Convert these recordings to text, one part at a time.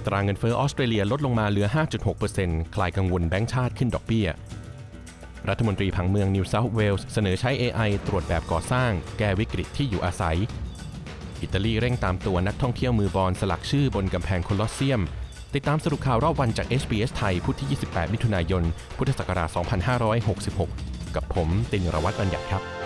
อัตราเงินเฟ้อออสเตรเลียลดลงมาเหลือ 5.6%คลายกังวลแบงก์ชาติขึ้นดอกเบี้ย รัฐมนตรีผังเมืองนิวเซาท์เวลส์เสนอใช้ AI ตรวจแบบก่อสร้าง แก้วิกฤตที่อยู่อาศัย อิตาลีเร่งตามตัวนักท่องเที่ยวมือบอนสลักชื่อบนกำแพงโคลอสเซียม ติดตามสรุปข่าวรอบวันจาก SBS ไทยพุธที่ 28 มิถุนายน พุทธศักราช 2566 กับผมตินรวัตรบัญญัติครับ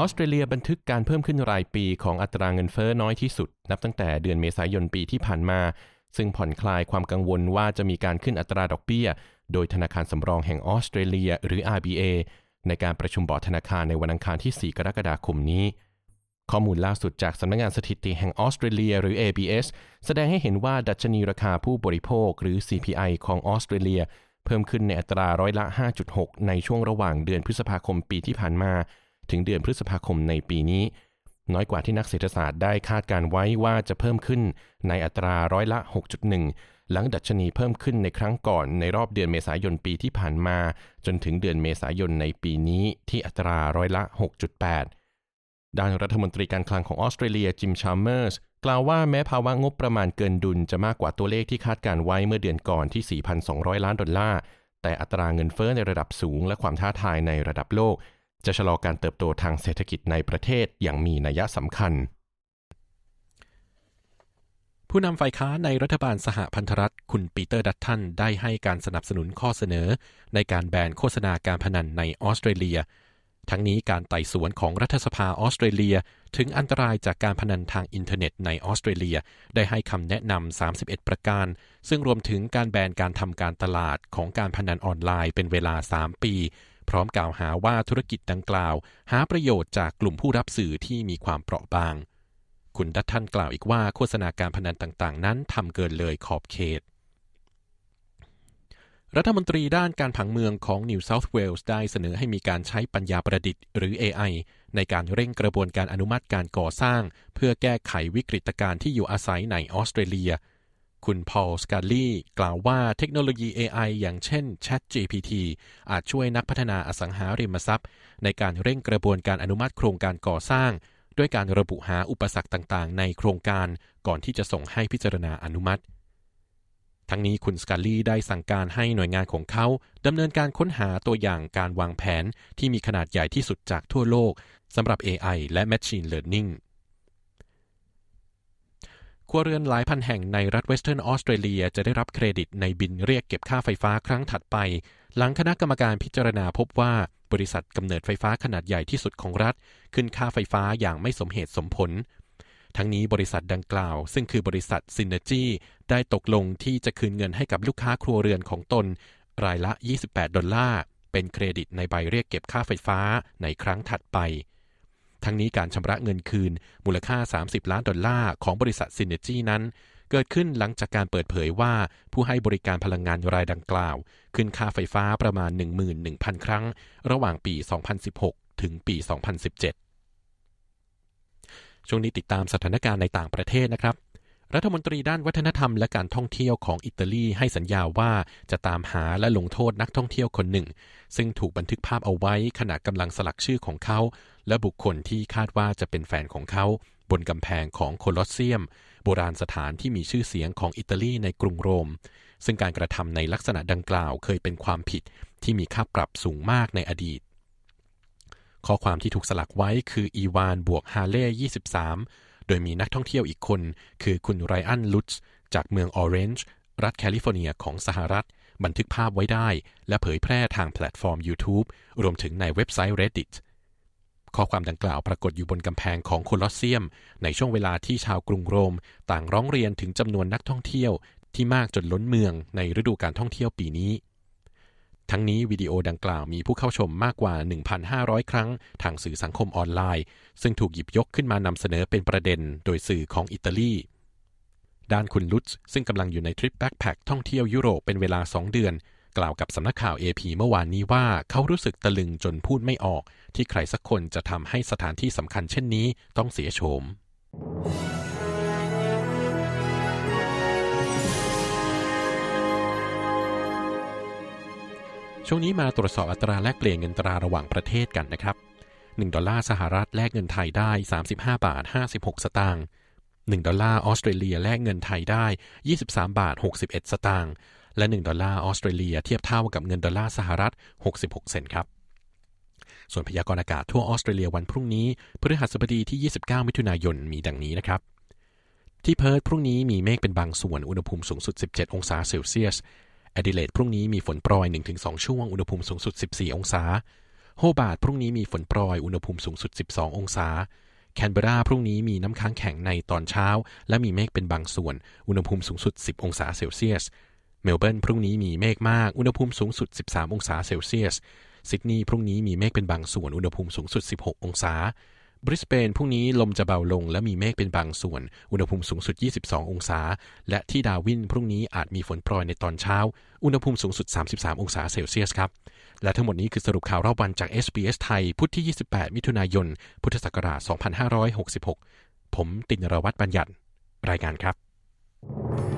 ออสเตรเลียบันทึกการเพิ่มขึ้นรายปีของอัตราเงินเฟ้อน้อยที่สุด นับตั้งแต่เดือนเมษายนปีที่ผ่านมา ซึ่งผ่อนคลายความกังวลว่าจะมีการขึ้นอัตราดอกเบี้ย โดยธนาคารสำรองแห่งออสเตรเลียหรือ RBA ในการประชุมบอร์ดธนาคารในวันอังคารที่ 4 กรกฎาคมนี้ ข้อมูลล่าสุดจากสำนักงานสถิติแห่งออสเตรเลียหรือ ABS แสดงให้เห็นว่าดัชนีราคาผู้บริโภคหรือ CPI ของออสเตรเลีย เพิ่มขึ้นในอัตราร้อยละ 5.6 ในช่วงระหว่างเดือนพฤษภาคมปีที่ผ่านมา ถึงเดือนพฤษภาคมในปีนี้ น้อยกว่าที่นักเศรษฐศาสตร์ได้คาดการไว้ว่าจะเพิ่มขึ้นในอัตราร้อยละ 6.1 หลังดัชนีเพิ่มขึ้นในครั้งก่อนในรอบเดือนเมษายนปีที่ผ่านมา จนถึงเดือนเมษายนในปีนี้ที่อัตราร้อยละ 6.8ด้านรัฐมนตรีการคลังของออสเตรเลียจิมชาร์เมอร์สกล่าวว่าแม้ภาวะงบประมาณเกินดุลจะมากกว่าตัวเลขที่คาดการไว้เมื่อเดือนก่อนที่ 4,200 ล้านดอลลาร์ แต่อัตราเงินเฟ้อในระดับสูงและความท้าทายในระดับโลก จะชะลอการเติบโตทางเศรษฐกิจในประเทศอย่างมีนัยสำคัญ ผู้นำฝ่ายค้านในรัฐบาลสหพันธรัฐ คุณปีเตอร์ดัตทันได้ให้การสนับสนุนข้อเสนอ ในการแบนโฆษณาการพนันในออสเตรเลีย ทั้งนี้การไต่สวนของรัฐสภาออสเตรเลีย ถึงอันตรายจากการพนันทางอินเทอร์เน็ตในออสเตรเลีย ได้ให้คำแนะนำ 31 ประการ ซึ่งรวมถึงการแบนการทำการตลาดของการพนันออนไลน์เป็นเวลา 3 ปี พร้อมกล่าวหาว่าธุรกิจดังกล่าว หาประโยชน์จากกลุ่มผู้รับสื่อที่มีความเปราะบาง คุณดัตทันกล่าวอีกว่าโฆษณาการพนันต่างๆ นั้นทำเกินเลยขอบเขต รัฐมนตรีด้านการผังเมืองของ New South Wales ได้เสนอให้มีการใช้ปัญญาประดิษฐ์หรือ AI ในการเร่งกระบวนการอนุมัติการก่อสร้าง เพื่อแก้ไขวิกฤตการณ์ที่อยู่อาศัยในออสเตรเลีย คุณพอลสกาลีกล่าวว่าเทคโนโลยี AI อย่างเช่น ChatGPT อาจช่วยนักพัฒนาอสังหาริมทรัพย์ ในการเร่งกระบวนการอนุมัติโครงการก่อสร้าง ด้วยการระบุหาอุปสรรคต่างๆ ในโครงการก่อนที่จะส่งให้พิจารณาอนุมัติ ทั้งนี้คุณสกาลีได้สั่งการให้หน่วยงานของเขาดำเนินการค้นหาตัวอย่างการวางแผนที่มีขนาดใหญ่ที่สุดจากทั่วโลกสำหรับ AI และ Machine Learning ครัวเรือนหลายพันแห่งในรัฐเวสเทิร์นออสเตรเลียจะได้รับเครดิตในบิลเรียกเก็บค่าไฟฟ้าครั้งถัดไป หลังคณะกรรมการพิจารณาพบว่าบริษัทกำเนิดไฟฟ้าขนาดใหญ่ที่สุดของรัฐ ขึ้นค่าไฟฟ้าอย่างไม่สมเหตุสมผล ทั้งนี้บริษัทดังกล่าว ซึ่งคือบริษัท Synergyได้ตกลงที่จะคืนเงินให้กับลูกค้าครัวเรือนของตน รายละ 28 ดอลลาร์ เป็นเครดิตในใบเรียกเก็บค่าไฟฟ้าในครั้งถัดไป ทั้งนี้การชำระเงินคืนมูลค่า 30 ล้านดอลลาร์ของบริษัทซินเนจีนั้น เกิดขึ้นหลังจากการเปิดเผยว่าผู้ให้บริการพลังงานรายดังกล่าว ขึ้นค่าไฟฟ้าประมาณ 11,000 ครั้ง ระหว่างปี 2016 ถึงปี 2017 ช่วงนี้ติดตามสถานการณ์ในต่างประเทศนะครับ รัฐมนตรีด้านวัฒนธรรมและการท่องเที่ยวของอิตาลีให้สัญญาว่าจะตามหาและลงโทษนักท่องเที่ยวคนหนึ่ง ซึ่งถูกบันทึกภาพเอาไว้ขณะกำลังสลักชื่อของเขา และบุคคลที่คาดว่าจะเป็นแฟนของเขา บนกำแพงของโคลอสเซียม โบราณสถานที่มีชื่อเสียงของอิตาลีในกรุงโรม ซึ่งการกระทำในลักษณะดังกล่าวเคยเป็นความผิดที่มีค่าปรับสูงมากในอดีต ข้อความที่ถูกสลักไว้คือ Ivan บวก Hayley 23 โดยมีนักท่องเที่ยวอีกคน คือคุณไรอันลุตส์จากเมืองออเรนจ์รัฐแคลิฟอร์เนียของสหรัฐ บันทึกภาพไว้ได้ และเผยแพร่ทางแพลตฟอร์ม YouTube รวมถึงในเว็บไซต์ Reddit ข้อความดังกล่าวปรากฏอยู่บนกำแพงของโคลอสเซียม ในช่วงเวลาที่ชาวกรุงโรม ต่างร้องเรียนถึงจำนวนนักท่องเที่ยวที่มากจนล้นเมืองในฤดูการท่องเที่ยวปีนี้ ทั้งนี้วิดีโอดังกล่าวมีผู้เข้าชมมากกว่า 1,500 ครั้ง ทางสื่อสังคมออนไลน์ ซึ่งถูกหยิบยกขึ้นมานำเสนอเป็นประเด็น โดยสื่อของอิตาลี ด้านคุณลุตส์ซึ่งกำลังอยู่ในทริปแบ็คแพคท่องเที่ยวยุโรปเป็นเวลา 2 เดือน กล่าวกับสำนักข่าว AP เมื่อวานนี้ว่าเขารู้สึกตะลึงจนพูดไม่ออก ที่ใครสักคนจะทำให้สถานที่สำคัญเช่นนี้ต้องเสียโฉม ช่วงนี้มาตรวจสอบอัตราแลกเปลี่ยนเงินตราระหว่างประเทศกันนะครับ 1 ดอลลาร์สหรัฐแลกเงินไทยได้ 35 บาท 56 สตางค์ 1 ดอลลาร์ออสเตรเลียแลกเงินไทยได้ 23 บาท 61 สตางค์ และ 1 ดอลลาร์ออสเตรเลียเทียบเท่ากับเงินดอลลาร์สหรัฐ 66 เซนต์ครับ ส่วนพยากรณ์อากาศทั่วออสเตรเลียวันพรุ่งนี้พฤหัสบดีที่ 29 มิถุนายนมีดังนี้นะครับที่เพิร์ธพรุ่งนี้มีเมฆเป็นบางส่วนอุณหภูมิสูงสุด 17 องศาเซลเซียส อดิเลดพรุ่งนี้มีฝนโปรย 1-2 ช่วง อุณหภูมิสูงสุด 14 องศา โฮบาร์ตพรุ่งนี้มีฝนโปรย อุณหภูมิสูงสุด 12 องศา แคนเบราพรุ่งนี้มีน้ำค้างแข็งในตอนเช้า และมีเมฆเป็นบางส่วน อุณหภูมิสูงสุด 10 องศาเซลเซียส เมลเบิร์นพรุ่งนี้มีเมฆมาก อุณหภูมิสูงสุด 13 องศาเซลเซียส ซิดนีย์พรุ่งนี้มีเมฆเป็นบางส่วน อุณหภูมิสูงสุด 16 องศา บริสเบนพรุ่งนี้ลมจะเบาลงและมีเมฆเป็นบางส่วน อุณหภูมิสูงสุด 22 องศา และที่ดาวินพรุ่งนี้อาจมีฝนโปรยในตอนเช้า อุณหภูมิสูงสุด 33 องศาเซลเซียสครับ และทั้งหมดนี้คือสรุปข่าวรอบวันจาก SBS ไทย พุธที่ 28 มิถุนายน พุทธศักราช 2566 ผมตินรวัตรบัญญัติ รายงานครับ